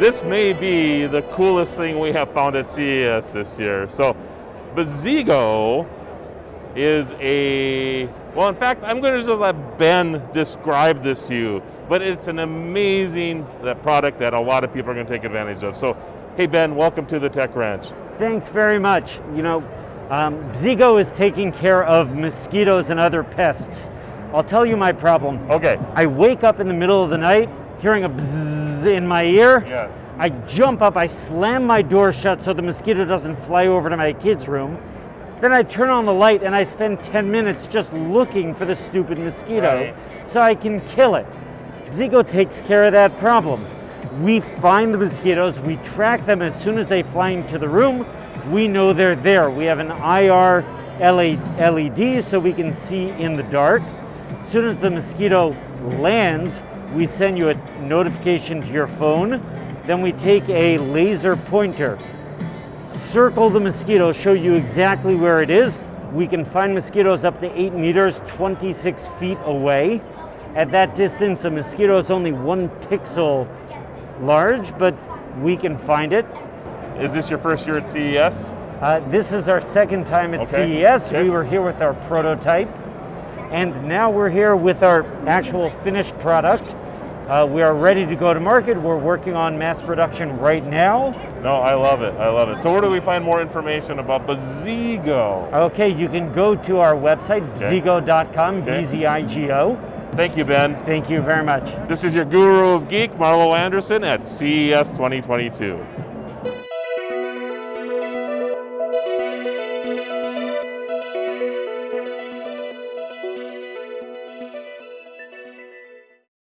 this may be the coolest thing we have found at CES this year. So, Bzigo is a well. In fact, I'm going to just let Ben describe this to you. But it's an amazing that product that a lot of people are going to take advantage of. So, hey Ben, welcome to the Tech Ranch. Thanks very much. You know, um, Zigo is taking care of mosquitoes and other pests. I'll tell you my problem. Okay. I wake up in the middle of the night hearing a bzzz in my ear. Yes. I jump up, I slam my door shut so the mosquito doesn't fly over to my kid's room. Then I turn on the light and I spend 10 minutes just looking for the stupid mosquito Right. so I can kill it. Zigo takes care of that problem. We find the mosquitoes, we track them as soon as they fly into the room. We know they're there. We have an IR LED so we can see in the dark. As soon as the mosquito lands, we send you a notification to your phone. Then we take a laser pointer, circle the mosquito, show you exactly where it is. We can find mosquitoes up to 8 meters, 26 feet away. At that distance, a mosquito is only one pixel large, but we can find it. Is this your first year at CES? Uh, this is our second time at Okay, CES. okay. We were here with our prototype, and now we're here with our actual finished product. Uh, we are ready to go to market. We're working on mass production right now. No, I love it. I love it. So, where do we find more information about Bzigo? Okay, you can go to our website, Okay. bzigo.com, B-Z-I-G-O. Thank you, Ben. Thank you very much. This is your guru of geek, Marlo Anderson, at CES 2022.